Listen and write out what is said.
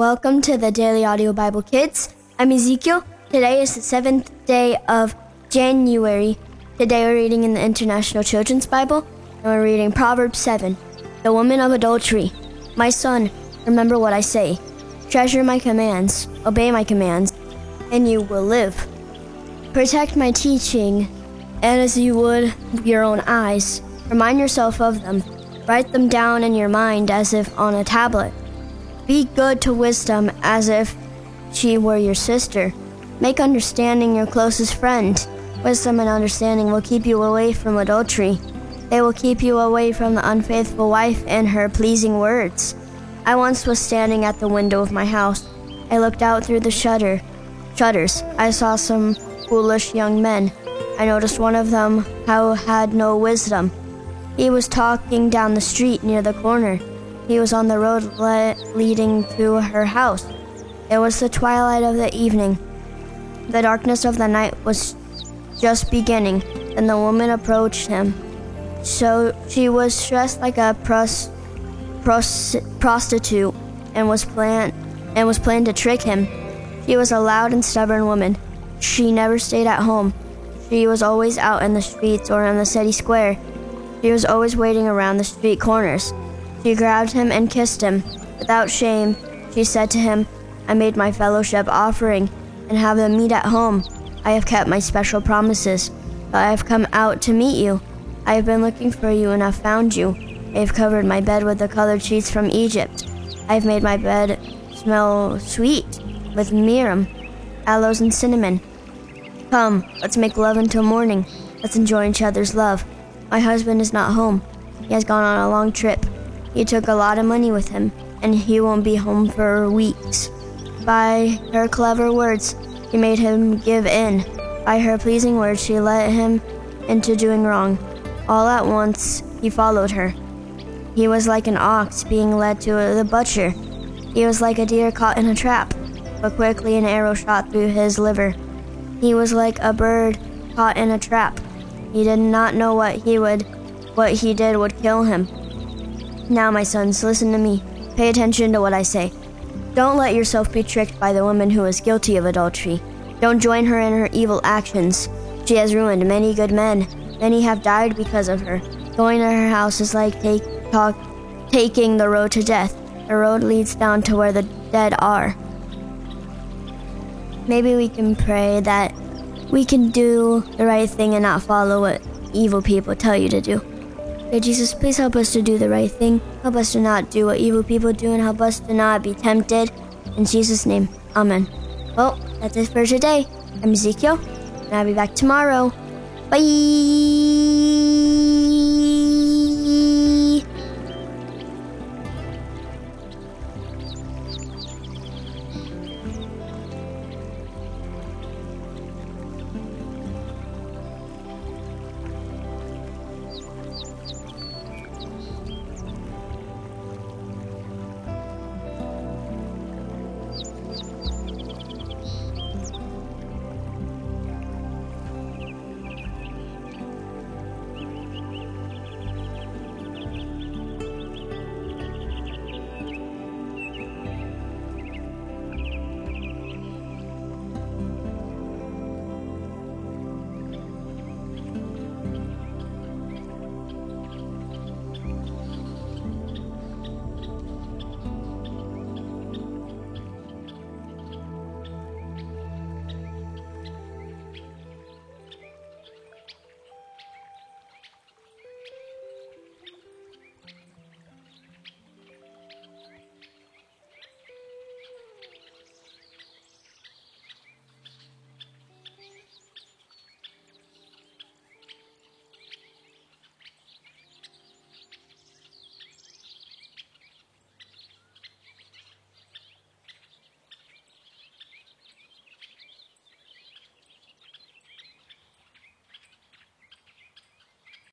Welcome to the Daily Audio Bible Kids. I'm Ezekiel. Today is the seventh day of January. Today we're reading in the International Children's Bible, and we're reading Proverbs 7, the woman of adultery. My son, remember what I say. Treasure my commands, obey my commands, and you will live. Protect my teaching, and as you would your own eyes, remind yourself of them. Write them down in your mind as if on a tablet. Be good to wisdom as if she were your sister. Make understanding your closest friend. Wisdom and understanding will keep you away from adultery. They will keep you away from the unfaithful wife and her pleasing words. I once was standing at the window of my house. I looked out through the shutter shutters. I saw some foolish young men. I noticed one of them who had no wisdom. He was talking down the street near the corner. He was on the road le- leading to her house. It was the twilight of the evening. The darkness of the night was just beginning, and the woman approached him. So she was dressed like a pros- pros- prostitute and was planned and was planned to trick him. She was a loud and stubborn woman. She never stayed at home. She was always out in the streets or in the city square. She was always waiting around the street corners. She grabbed him and kissed him. Without shame, she said to him, I made my fellowship offering and have them meet at home. I have kept my special promises, but I have come out to meet you. I have been looking for you and have found you. I have covered my bed with the colored sheets from Egypt. I have made my bed smell sweet with myrrh, aloes, and cinnamon. Come, let's make love until morning. Let's enjoy each other's love. My husband is not home. He has gone on a long trip. He took a lot of money with him, and he won't be home for weeks. By her clever words, she made him give in. By her pleasing words, she led him into doing wrong. All at once, he followed her. He was like an ox being led to the butcher. He was like a deer caught in a trap, but quickly an arrow shot through his liver. He was like a bird caught in a trap. He did not know what he would what he did would kill him. Now, my sons, listen to me. Pay attention to what I say. Don't let yourself be tricked by the woman who is guilty of adultery. Don't join her in her evil actions. She has ruined many good men. Many have died because of her. Going to her house is like take, talk, taking the road to death. The road leads down to where the dead are. Maybe we can pray that we can do the right thing and not follow what evil people tell you to do. Lord Jesus, please help us to do the right thing. Help us to not do what evil people do and help us to not be tempted. In Jesus' name, Amen. Well, that's it for today. I'm Ezekiel, and I'll be back tomorrow. Bye!